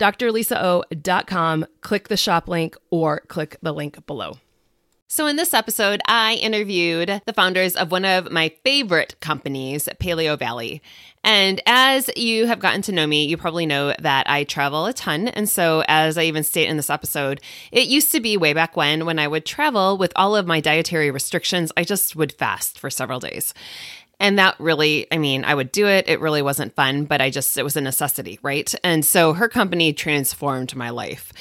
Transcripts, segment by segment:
drlisao.com, click the shop link or click the link below. So, in this episode, I interviewed the founders of one of my favorite companies, Paleo Valley. And as you have gotten to know me, you probably know that I travel a ton. And so, as I even state in this episode, it used to be way back when, when I would travel with all of my dietary restrictions, I just would fast for several days. And that really, I mean, I would do it. It really wasn't fun, but I just, it was a necessity, right? And so her company transformed my life.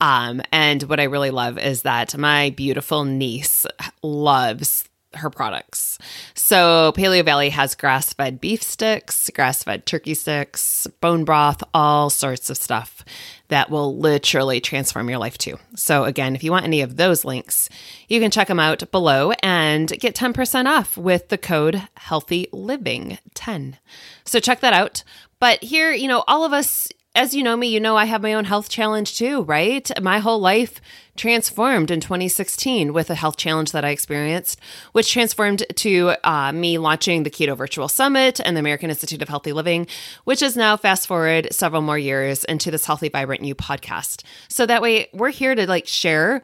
Um, and what I really love is that my beautiful niece loves her products. So Paleo Valley has grass fed beef sticks, grass fed turkey sticks, bone broth, all sorts of stuff that will literally transform your life too. So again, if you want any of those links, you can check them out below and get 10% off with the code healthy living 10. So check that out. But here, you know, all of us as you know me, you know I have my own health challenge too, right? My whole life transformed in 2016 with a health challenge that I experienced, which transformed to uh, me launching the Keto Virtual Summit and the American Institute of Healthy Living, which is now fast forward several more years into this Healthy, Vibrant You podcast. So that way, we're here to like share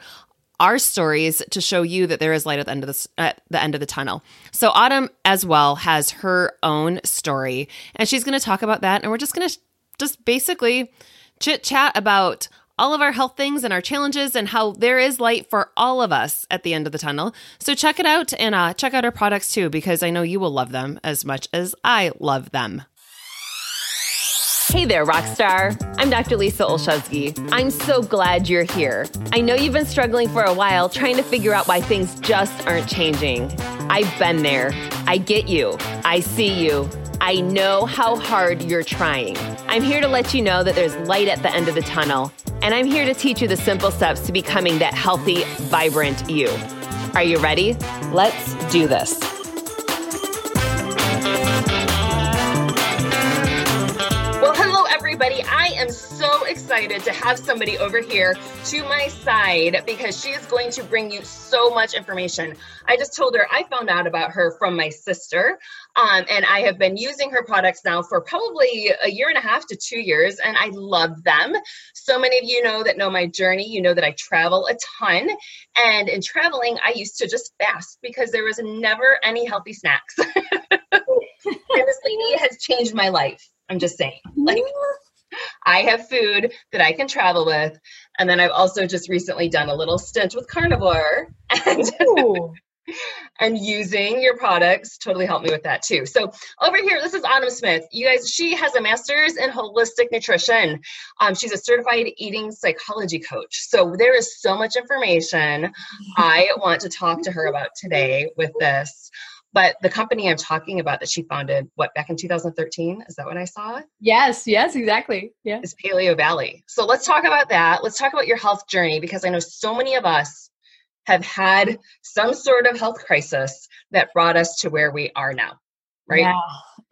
our stories to show you that there is light at the end of at the end of the tunnel. So Autumn as well has her own story and she's going to talk about that and we're just going to just basically chit chat about all of our health things and our challenges and how there is light for all of us at the end of the tunnel. So check it out and uh, check out our products too, because I know you will love them as much as I love them. Hey there, Rockstar. I'm Dr. Lisa Olszewski. I'm so glad you're here. I know you've been struggling for a while trying to figure out why things just aren't changing. I've been there. I get you. I see you. I know how hard you're trying. I'm here to let you know that there's light at the end of the tunnel, and I'm here to teach you the simple steps to becoming that healthy, vibrant you. Are you ready? Let's do this. Well, hello, everybody. I am so excited to have somebody over here to my side because she is going to bring you so much information. I just told her I found out about her from my sister, um, and I have been using her products now for probably a year and a half to two years, and I love them. So many of you know that know my journey. You know that I travel a ton, and in traveling, I used to just fast because there was never any healthy snacks. this lady has changed my life. I'm just saying. Like I have food that I can travel with. And then I've also just recently done a little stint with carnivore and and using your products totally helped me with that too. So over here, this is Autumn Smith. You guys, she has a master's in holistic nutrition. Um, she's a certified eating psychology coach. So there is so much information I want to talk to her about today with this. But the company I'm talking about that she founded, what, back in 2013? Is that when I saw it? Yes, yes, exactly. Yeah. Is Paleo Valley. So let's talk about that. Let's talk about your health journey because I know so many of us have had some sort of health crisis that brought us to where we are now. Right. Yeah.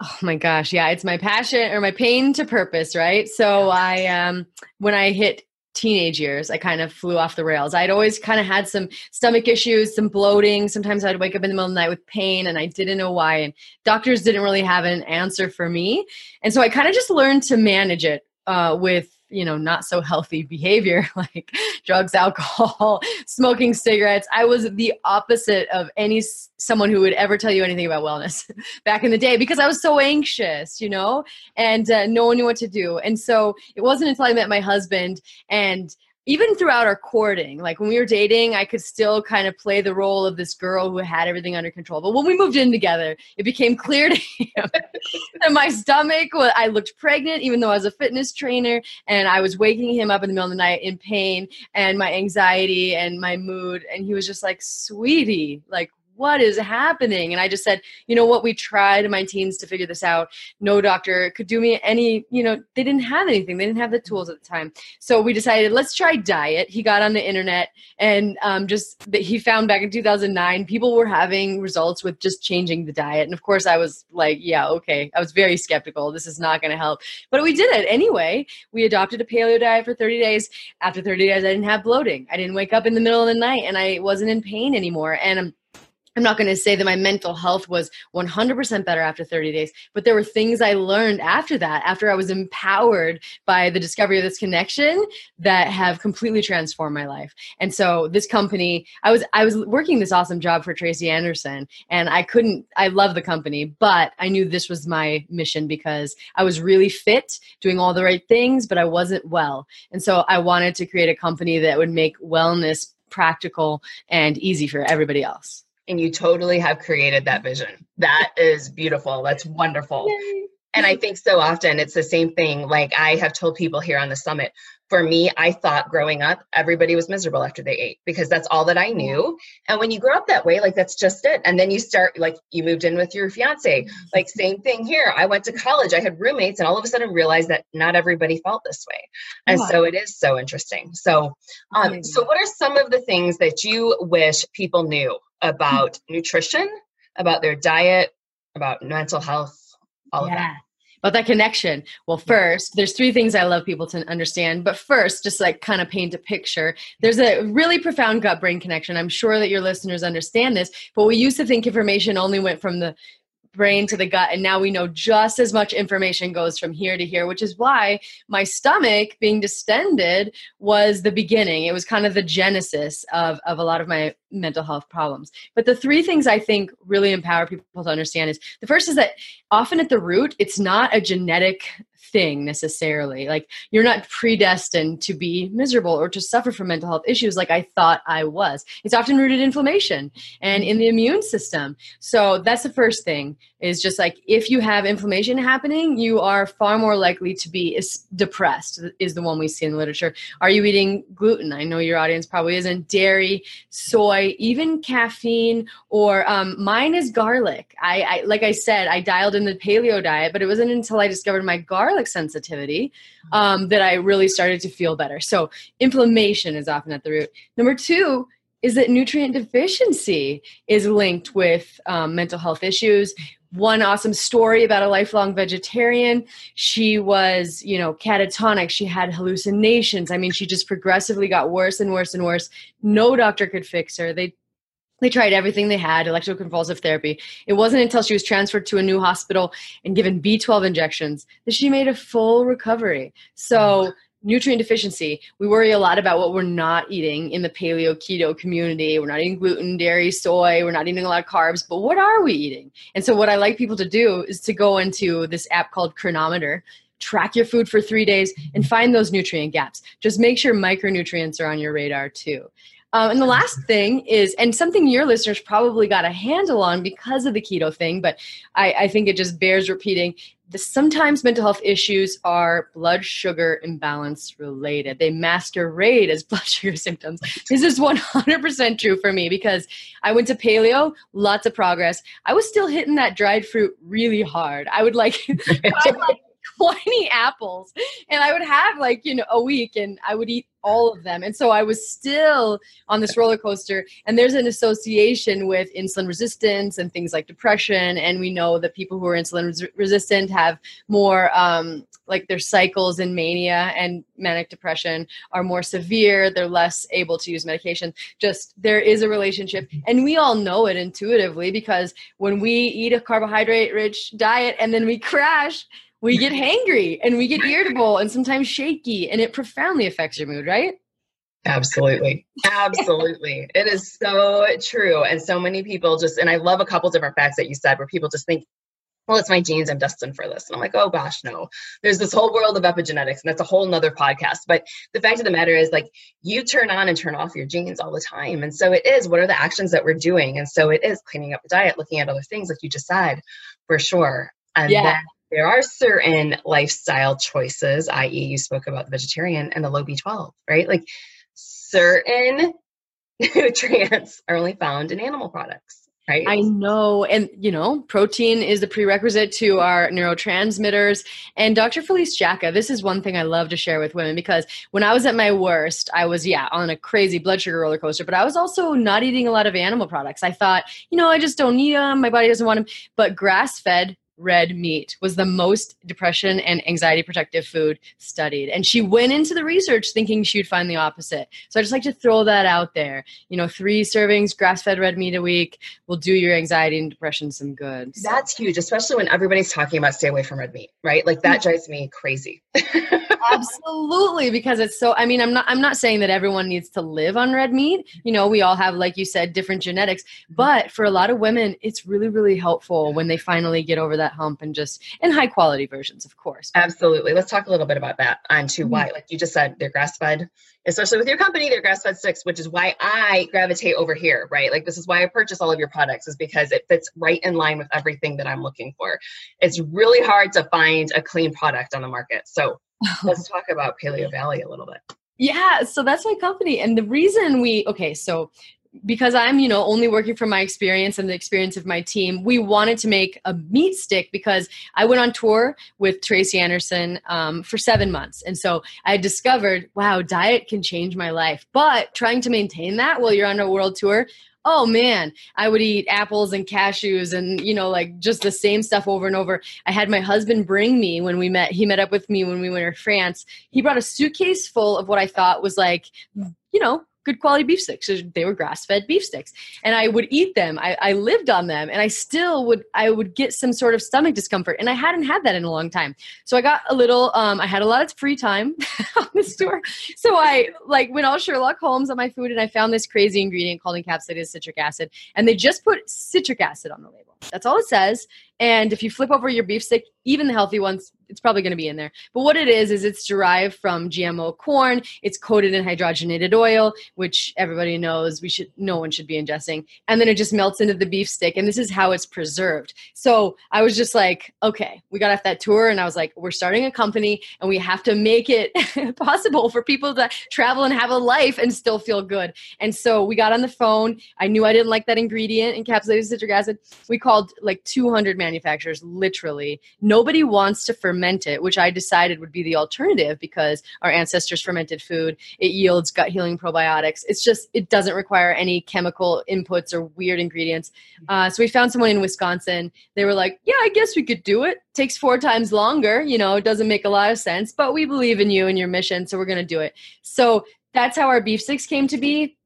Oh my gosh. Yeah. It's my passion or my pain to purpose. Right. So I, um, when I hit teenage years, I kind of flew off the rails. I'd always kind of had some stomach issues, some bloating. Sometimes I'd wake up in the middle of the night with pain and I didn't know why. And doctors didn't really have an answer for me. And so I kind of just learned to manage it uh, with you know not so healthy behavior like drugs alcohol smoking cigarettes. I was the opposite of any someone who would ever tell you anything about wellness back in the day because i was so anxious you know and uh, no one knew what to do. And so it wasn't until i met my husband and even throughout our courting, like when we were dating, I could still kind of play the role of this girl who had everything under control. But when we moved in together, it became clear to him that my stomach, well, I looked pregnant, even though I was a fitness trainer, and I was waking him up in the middle of the night in pain and my anxiety and my mood. And he was just like, sweetie, like, what is happening? And I just said, you know what, we tried my teens to figure this out. No doctor could do me any, you know, they didn't have anything. They didn't have the tools at the time. So we decided, let's try diet. He got on the internet and um, just that he found back in 2009, people were having results with just changing the diet. And of course, I was like, yeah, okay. I was very skeptical. This is not going to help. But we did it anyway. We adopted a paleo diet for 30 days. After 30 days, I didn't have bloating. I didn't wake up in the middle of the night and I wasn't in pain anymore. And um, I'm not going to say that my mental health was 100% better after 30 days, but there were things I learned after that, after I was empowered by the discovery of this connection that have completely transformed my life. And so this company, I was I was working this awesome job for Tracy Anderson and I couldn't I love the company, but I knew this was my mission because I was really fit, doing all the right things, but I wasn't well. And so I wanted to create a company that would make wellness practical and easy for everybody else and you totally have created that vision. That is beautiful. That's wonderful. Yay. And I think so often it's the same thing. Like I have told people here on the summit, for me, I thought growing up, everybody was miserable after they ate because that's all that I knew. And when you grow up that way, like that's just it. And then you start, like, you moved in with your fiance. Like, same thing here. I went to college, I had roommates, and all of a sudden realized that not everybody felt this way. And wow. so it is so interesting. So, um, so what are some of the things that you wish people knew about nutrition, about their diet, about mental health, all yeah. of that. About that connection. Well, first, there's three things I love people to understand. But first, just like kind of paint a picture, there's a really profound gut brain connection. I'm sure that your listeners understand this, but we used to think information only went from the brain to the gut and now we know just as much information goes from here to here which is why my stomach being distended was the beginning. It was kind of the genesis of, of a lot of my mental health problems. But the three things i think really empower people to understand is the first is that often at the root it's not a genetic thing necessarily. Like you're not predestined to be miserable or to suffer from mental health issues like I thought I was. It's often rooted in inflammation and in the immune system. So that's the first thing is just like if you have inflammation happening, you are far more likely to be depressed is the one we see in the literature. Are you eating gluten? I know your audience probably isn't. Dairy, soy, even caffeine, or um, mine is garlic. I, I like I said, I dialed in the paleo diet, but it wasn't until I discovered my garlic sensitivity um, that I really started to feel better. So inflammation is often at the root. Number two is that nutrient deficiency is linked with um, mental health issues one awesome story about a lifelong vegetarian. She was, you know, catatonic. She had hallucinations. I mean, she just progressively got worse and worse and worse. No doctor could fix her. They they tried everything they had, electroconvulsive therapy. It wasn't until she was transferred to a new hospital and given B12 injections that she made a full recovery. So nutrient deficiency we worry a lot about what we're not eating in the paleo keto community. We're not eating gluten dairy soy. We're not eating a lot of carbs but what are we eating? And so what i like people to do is to go into this app called Cronometer track your food for three days and find those nutrient gaps. Just make sure micronutrients are on your radar too Um, and the last thing is, and something your listeners probably got a handle on because of the keto thing, but I, I think it just bears repeating. The, sometimes mental health issues are blood sugar imbalance related. They masquerade as blood sugar symptoms. This is 100% true for me because I went to paleo, lots of progress. I was still hitting that dried fruit really hard. I would like, I would like 20 apples and I would have like, you know, a week and I would eat all of them. And so I was still on this roller coaster. And there's an association with insulin resistance and things like depression. And we know that people who are insulin res- resistant have more, um, like their cycles in mania and manic depression are more severe. They're less able to use medication. Just there is a relationship. And we all know it intuitively because when we eat a carbohydrate rich diet and then we crash, we get hangry and we get irritable and sometimes shaky and it profoundly affects your mood right absolutely absolutely it is so true and so many people just and i love a couple different facts that you said where people just think well, it's my genes, I'm destined for this. And I'm like, oh gosh, no. There's this whole world of epigenetics, and that's a whole nother podcast. But the fact of the matter is, like, you turn on and turn off your genes all the time. And so it is, what are the actions that we're doing? And so it is cleaning up the diet, looking at other things, like you just said, for sure. And yeah. There are certain lifestyle choices, i.e., you spoke about the vegetarian and the low B12, right? Like certain nutrients are only found in animal products. Right. I know. And, you know, protein is the prerequisite to our neurotransmitters. And Dr. Felice Jacka, this is one thing I love to share with women because when I was at my worst, I was, yeah, on a crazy blood sugar roller coaster, but I was also not eating a lot of animal products. I thought, you know, I just don't need them. My body doesn't want them. But grass fed red meat was the most depression and anxiety protective food studied. And she went into the research thinking she would find the opposite. So I just like to throw that out there. You know, three servings grass fed red meat a week will do your anxiety and depression some good. So. That's huge, especially when everybody's talking about stay away from red meat, right? Like that mm. drives me crazy. Absolutely, because it's so I mean, I'm not I'm not saying that everyone needs to live on red meat. You know, we all have, like you said, different genetics. Mm-hmm. But for a lot of women, it's really, really helpful when they finally get over that that hump and just in high quality versions, of course. Absolutely. Let's talk a little bit about that on to why, mm-hmm. like you just said, they're grass fed, especially with your company, they're grass fed sticks, which is why I gravitate over here, right? Like this is why I purchase all of your products, is because it fits right in line with everything that I'm looking for. It's really hard to find a clean product on the market. So let's talk about Paleo Valley a little bit. Yeah, so that's my company. And the reason we, okay, so because I'm, you know, only working from my experience and the experience of my team, we wanted to make a meat stick because I went on tour with Tracy Anderson um, for seven months. And so I discovered, wow, diet can change my life. But trying to maintain that while you're on a world tour, oh man, I would eat apples and cashews and, you know, like just the same stuff over and over. I had my husband bring me when we met, he met up with me when we went to France. He brought a suitcase full of what I thought was like, you know, good quality beef sticks. They were grass fed beef sticks, and I would eat them. I, I, lived on them, and I still would. I would get some sort of stomach discomfort, and I hadn't had that in a long time. So I got a little. Um, I had a lot of free time on the store, so I like went all Sherlock Holmes on my food, and I found this crazy ingredient called encapsulated citric acid, and they just put citric acid on the label. That's all it says. And if you flip over your beef stick, even the healthy ones, it's probably going to be in there. But what it is, is it's derived from GMO corn. It's coated in hydrogenated oil, which everybody knows we should, no one should be ingesting. And then it just melts into the beef stick. And this is how it's preserved. So I was just like, okay, we got off that tour and I was like, we're starting a company and we have to make it possible for people to travel and have a life and still feel good. And so we got on the phone. I knew I didn't like that ingredient, encapsulated citric acid. We called like 200 man manufacturers literally. Nobody wants to ferment it which i decided would be the alternative because our ancestors fermented food. It yields gut healing probiotics. It's just it doesn't require any chemical inputs or weird ingredients. Uh, so we found someone in wisconsin. They were like yeah i guess we could do it. Takes four times longer you know it doesn't make a lot of sense but we believe in you and your mission so we're going to do it. So that's how our beef sticks came to be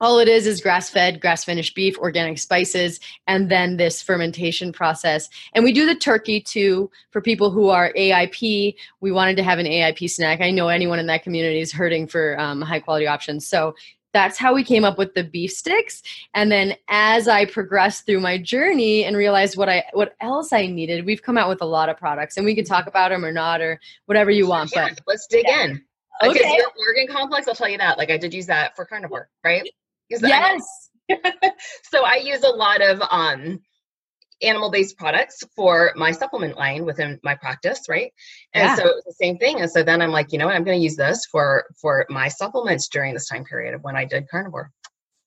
all it is is grass fed, grass finished beef, organic spices, and then this fermentation process. And we do the turkey too for people who are AIP. We wanted to have an AIP snack. I know anyone in that community is hurting for um, high quality options. So that's how we came up with the beef sticks and then as i progressed through my journey and realized what i what else i needed we've come out with a lot of products and we can talk about them or not or whatever you want but but let's dig yeah. in okay. Because your organ complex, I'll tell you that. Like I did use that for carnivore, right? Yes. so I use a lot of um animal based products for my supplement line within my practice right and Yeah. so it's the same thing and so then i'm like you know what i'm going to use this for for my supplements during this time period of when i did carnivore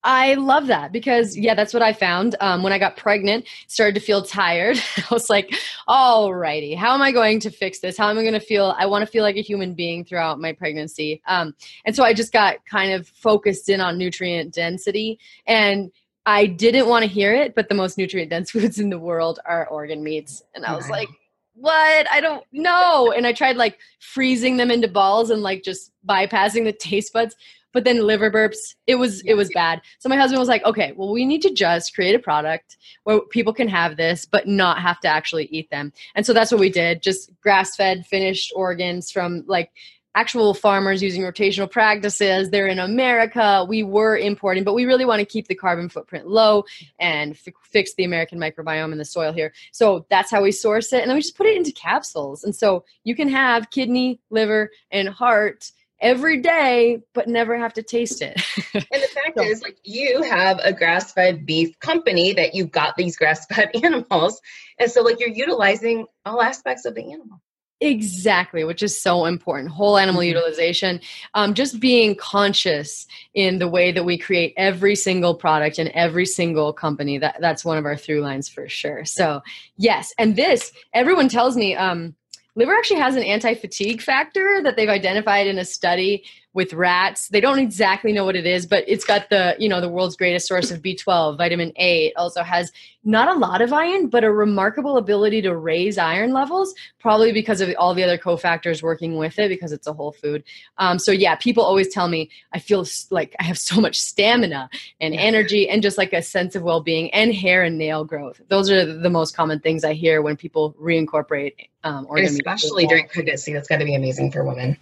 I love that because yeah, that's what I found. Um, when I got pregnant, started to feel tired. I was like, "Alrighty, how am I going to fix this? How am I going to feel? I want to feel like a human being throughout my pregnancy." Um, and so I just got kind of focused in on nutrient density, and I didn't want to hear it. But the most nutrient dense foods in the world are organ meats, and I was like, "What? I don't know." And I tried like freezing them into balls and like just bypassing the taste buds but then liver burps it was it was bad. So my husband was like okay well we need to just create a product where people can have this but not have to actually eat them. And so that's what we did just grass fed finished organs from like actual farmers using rotational practices. They're in america. We were importing but we really want to keep the carbon footprint low and f- fix the american microbiome in the soil here. So that's how we source it and then we just put it into capsules. And so you can have kidney liver and heart every day but never have to taste it and the fact So- is like you have a grass-fed beef company that you've got these grass-fed animals and so like you're utilizing all aspects of the animal Exactly, which is so important. Whole animal Mhm. utilization, um, just being conscious in the way that we create every single product and every single company. That that's one of our through lines for sure. So yes, and this everyone tells me um, liver actually has an anti-fatigue factor that they've identified in a study with rats. They don't exactly know what it is, but it's got the you know the world's greatest source of B12, vitamin A. It also has not a lot of iron, but a remarkable ability to raise iron levels probably because of all the other cofactors working with it because it's a whole food. Um, so yeah people always tell me i feel like i have so much stamina and energy and just like a sense of well-being and hair and nail growth. Those are the most common things i hear when people reincorporate um, especially during pregnancy. That's got to be amazing for women.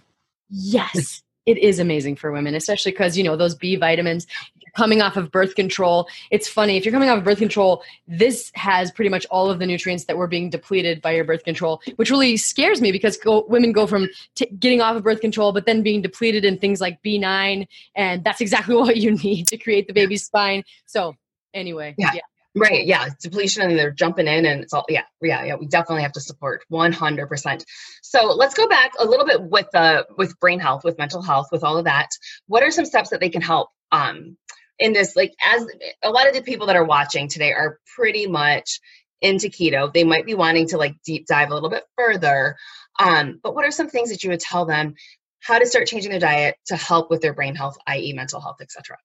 Yes, it is amazing for women, especially because you know those B vitamins. Coming off of birth control. It's funny if you're coming off of birth control. This has pretty much all of the nutrients that were being depleted by your birth control, which really scares me because go, women go from t- getting off of birth control, but then being depleted in things like B9, and that's exactly what you need to create the baby's spine. So anyway, Yeah. yeah. Right. Yeah. Depletion and they're jumping in and it's all, yeah, yeah, yeah. We definitely have to support 100%. So let's go back a little bit with the, with brain health, with mental health, with all of that. What are some steps that they can help, um, in this, like as a lot of the people that are watching today are pretty much into keto. They might be wanting to like deep dive a little bit further. Um, but what are some things that you would tell them how to start changing their diet to help with their brain health, i.e. mental health, etc.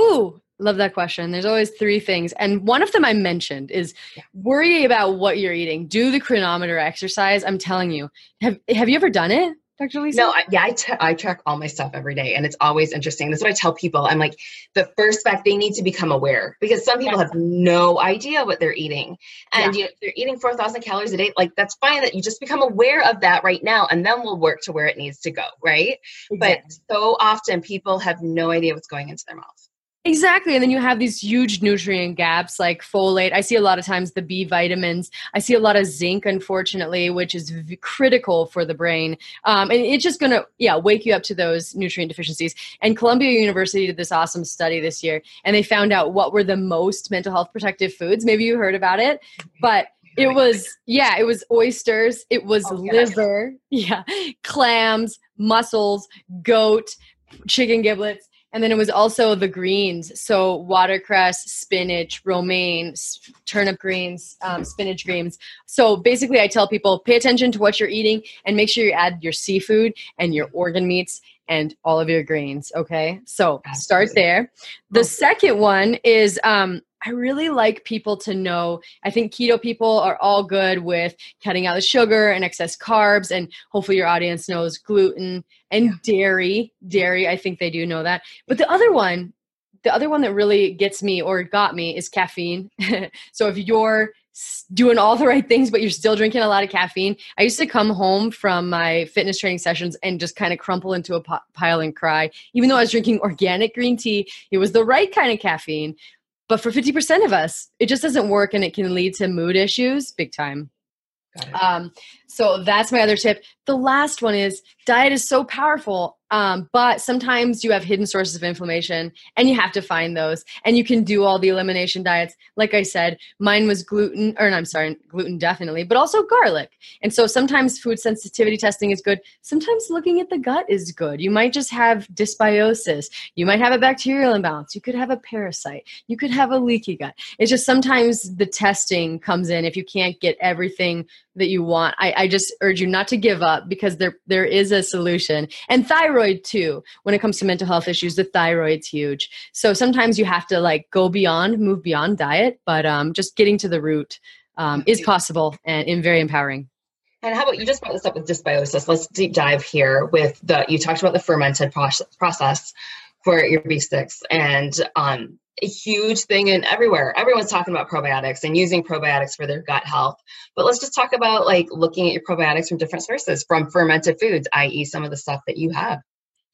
Ooh, love that question. There's always three things. And one of them I mentioned is Yeah. worry about what you're eating. Do the Cronometer exercise. I'm telling you. Have have you ever done it, Dr. Lisa? No, I, yeah, I, t- I track all my stuff every day, and it's always interesting. That's what I tell people. I'm like, the first fact they need to become aware because some people have no idea what they're eating, and you know, if they're eating 4,000 calories a day. Like that's fine that you just become aware of that right now, and then we'll work to where it needs to go, right? Exactly. But so often people have no idea what's going into their mouth. Exactly. And then you have these huge nutrient gaps like folate. I see a lot of times the B vitamins. I see a lot of zinc, unfortunately, which is v- critical for the brain. Um, and it's just going to, yeah, wake you up to those nutrient deficiencies. And Columbia University did this awesome study this year, and they found out what were the most mental health protective foods. Maybe you heard about it, but it was yeah it was oysters it was Oh, liver yeah clams mussels goat chicken giblets and then it was also the greens. So watercress spinach romaine turnip greens um, spinach greens. So basically i tell people pay attention to what you're eating and make sure you add your seafood and your organ meats and all of your greens. okay? So start there. The second one is um, I really like people to know. I think keto people are all good with cutting out the sugar and excess carbs, and hopefully your audience knows gluten and dairy. Dairy, I think they do know that. But the other one, the other one that really gets me or got me is caffeine. so if you're doing all the right things but you're still drinking a lot of caffeine i used to come home from my fitness training sessions and just kind of crumple into a pile and cry even though i was drinking organic green tea it was the right kind of caffeine but for 50% of us it just doesn't work and it can lead to mood issues big time um, so that's my other tip. The last one is diet is so powerful. Um, but sometimes you have hidden sources of inflammation and you have to find those. And you can do all the elimination diets. Like I said, mine was gluten, or I'm sorry, gluten definitely, but also garlic. And so sometimes food sensitivity testing is good. Sometimes looking at the gut is good. You might just have dysbiosis. You might have a bacterial imbalance. You could have a parasite. You could have a leaky gut. It's just sometimes the testing comes in if you can't get everything that you want. I, I just urge you not to give up because there there is a solution. And thyroid too. When it comes to mental health issues, the thyroid's huge. So sometimes you have to like go beyond, move beyond diet, but um, just getting to the root um, is possible and, and very empowering. And how about you just brought this up with dysbiosis? Let's deep dive here with the you talked about the fermented process for your B6 and um, a huge thing in everywhere. Everyone's talking about probiotics and using probiotics for their gut health. But let's just talk about like looking at your probiotics from different sources, from fermented foods, i.e., some of the stuff that you have.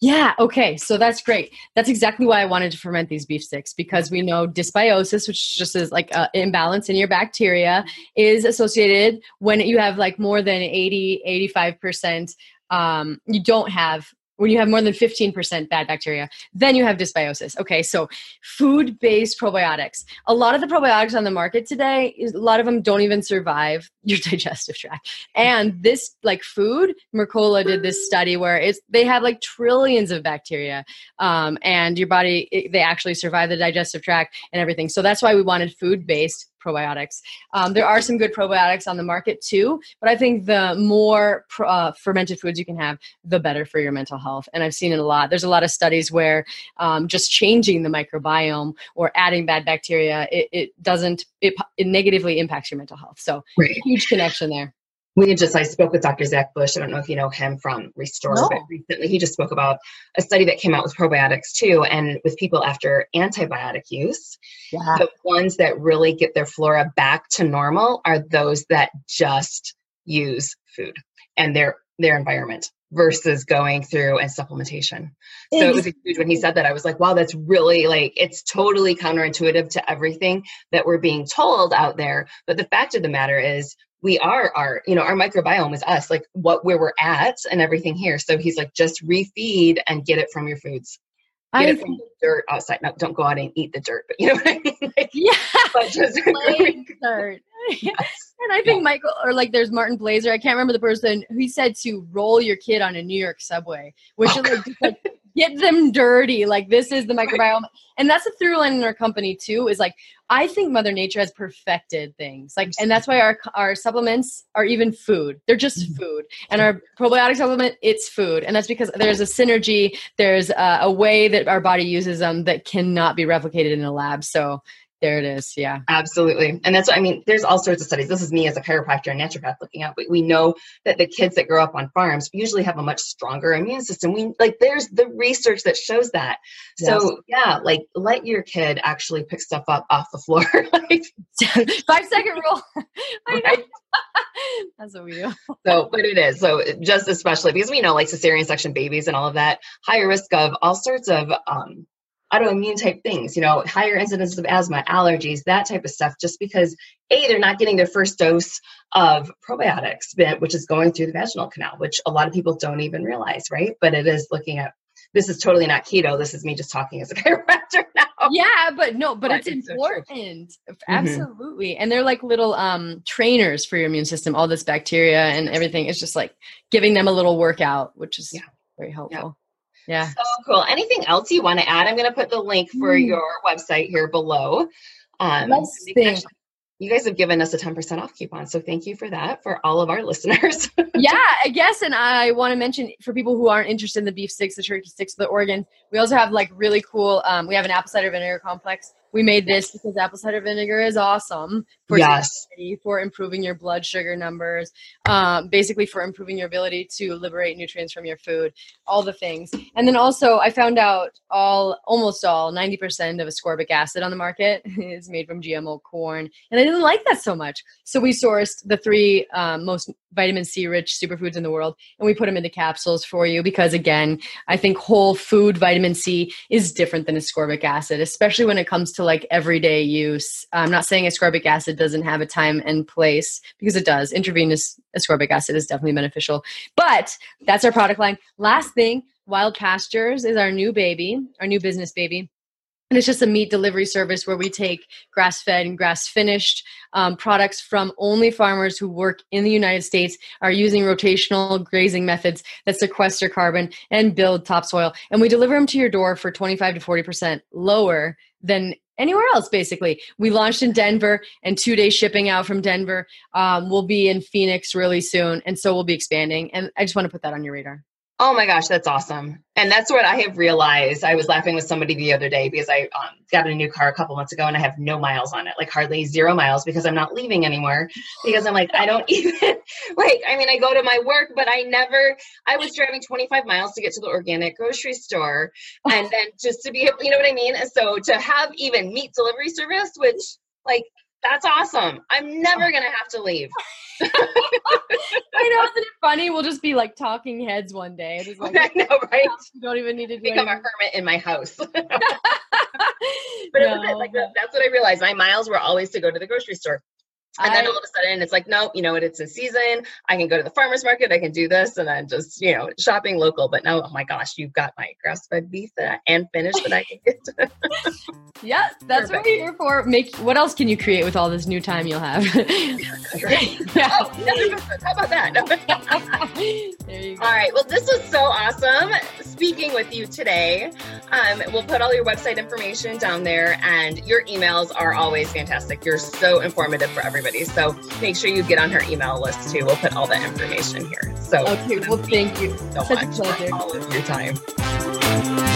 Yeah, okay. So that's great. That's exactly why I wanted to ferment these beef sticks because we know dysbiosis, which just is like an imbalance in your bacteria, is associated when you have like more than 80, 85%. Um, you don't have when you have more than 15% bad bacteria, then you have dysbiosis. Okay, so food based probiotics. A lot of the probiotics on the market today, a lot of them don't even survive your digestive tract. And this, like food, Mercola did this study where it's they have like trillions of bacteria, um, and your body, it, they actually survive the digestive tract and everything. So that's why we wanted food based probiotics. Um, there are some good probiotics on the market too, but I think the more uh, fermented foods you can have, the better for your mental health. And I've seen it a lot. There's a lot of studies where um, just changing the microbiome or adding bad bacteria, it, it doesn't, it, it, negatively impacts your mental health. So right. huge connection there we just I spoke with Dr. Zach Bush. I don't know if you know him from Restore, no. but recently he just spoke about a study that came out with probiotics too, and with people after antibiotic use. Yeah. The ones that really get their flora back to normal are those that just use food and their their environment versus going through and supplementation. So it was huge when he said that. I was like, wow, that's really like it's totally counterintuitive to everything that we're being told out there. But the fact of the matter is we are our you know our microbiome is us like what where we're at and everything here. So he's like just refeed and get it from your foods. Get I, it from the dirt outside. No don't go out and eat the dirt but you know what i mean? Like, yeah but just dirt. And i think yeah. michael or like there's martin blaser i can't remember the person who said to roll your kid on a new york subway which oh, is like, just like get them dirty. Like this is the microbiome. And that's a through line in our company too, is like I think Mother Nature has perfected things. Like and that's why our our supplements are even food. They're just mm-hmm. food. And our probiotic supplement, it's food. And that's because there's a synergy, there's a, a way that our body uses them that cannot be replicated in a lab. So there it is. Yeah. Absolutely. And that's what I mean. There's all sorts of studies. This is me as a chiropractor and naturopath looking at, but we know that the kids that grow up on farms usually have a much stronger immune system. We like there's the research that shows that. Yes. So yeah, like let your kid actually pick stuff up off the floor. like five second rule. right? That's what we do. so, but it is. So just especially because we know like cesarean section babies and all of that, higher risk of all sorts of um autoimmune type things, you know, higher incidence of asthma, allergies, that type of stuff, just because A, they're not getting their first dose of probiotics, which is going through the vaginal canal, which a lot of people don't even realize, right? But it is looking at this is totally not keto. This is me just talking as a chiropractor now. Yeah, but no, but, but it's, it's, important. So mm-hmm. Absolutely. Mm-hmm. And they're like little um trainers for your immune system, all this bacteria and everything. It's just like giving them a little workout, which is yeah. very helpful. Yeah. So cool. Anything else you want to add? I'm going to put the link for mm. your website here below. Um, you guys have given us a 10% off coupon. So thank you for that for all of our listeners. yeah, I guess. And I want to mention for people who aren't interested in the beef sticks, the turkey sticks, the organs, we also have like really cool, um, we have an apple cider vinegar complex we made this because apple cider vinegar is awesome for yes. for improving your blood sugar numbers, um, basically for improving your ability to liberate nutrients from your food, all the things. And then also, I found out all almost all 90% of ascorbic acid on the market is made from GMO corn, and I didn't like that so much. So we sourced the three um, most vitamin C rich superfoods in the world and we put them into capsules for you because again, I think whole food vitamin C is different than ascorbic acid, especially when it comes to like everyday use. I'm not saying ascorbic acid doesn't have a time and place because it does. Intravenous ascorbic acid is definitely beneficial. But that's our product line. Last thing, Wild Pastures is our new baby, our new business baby. And it's just a meat delivery service where we take grass fed and grass finished um, products from only farmers who work in the United States, are using rotational grazing methods that sequester carbon and build topsoil. And we deliver them to your door for 25 to 40% lower than anywhere else basically. We launched in denver and two day shipping out from denver um, we'll be in phoenix really soon and so we'll be expanding. And i just want to put that on your radar Oh my gosh, that's awesome. And that's what I have realized. I was laughing with somebody the other day because I um, got a new car a couple months ago and I have no miles on it, like hardly zero miles because I'm not leaving anymore. Because I'm like, I don't even, like, I mean, I go to my work, but I never, I was driving 25 miles to get to the organic grocery store and then just to be, you know what I mean? So to have even meat delivery service, which, like, that's awesome. I'm never oh. going to have to leave. I know, isn't it funny? We'll just be like talking heads one day. Just like, I know, right? You don't even need to become anything. a hermit in my house. but no, it was it. Like that's what I realized. My miles were always to go to the grocery store. And then all of a sudden it's like, nope, you know what, it's a season. I can go to the farmer's market, I can do this, and then just, you know, shopping local. But now, oh my gosh, you've got my grass fed beef that and finished that I can get. yeah, that's Perfect. what we're here for. Make what else can you create with all this new time you'll have? yeah. Oh, How about that? there you go. All right. Well, this was so awesome speaking with you today. Um, we'll put all your website information down there, and your emails are always fantastic. You're so informative for everybody. So make sure you get on her email list too. We'll put all that information here. So okay, well, thank you so Such much for all of your time.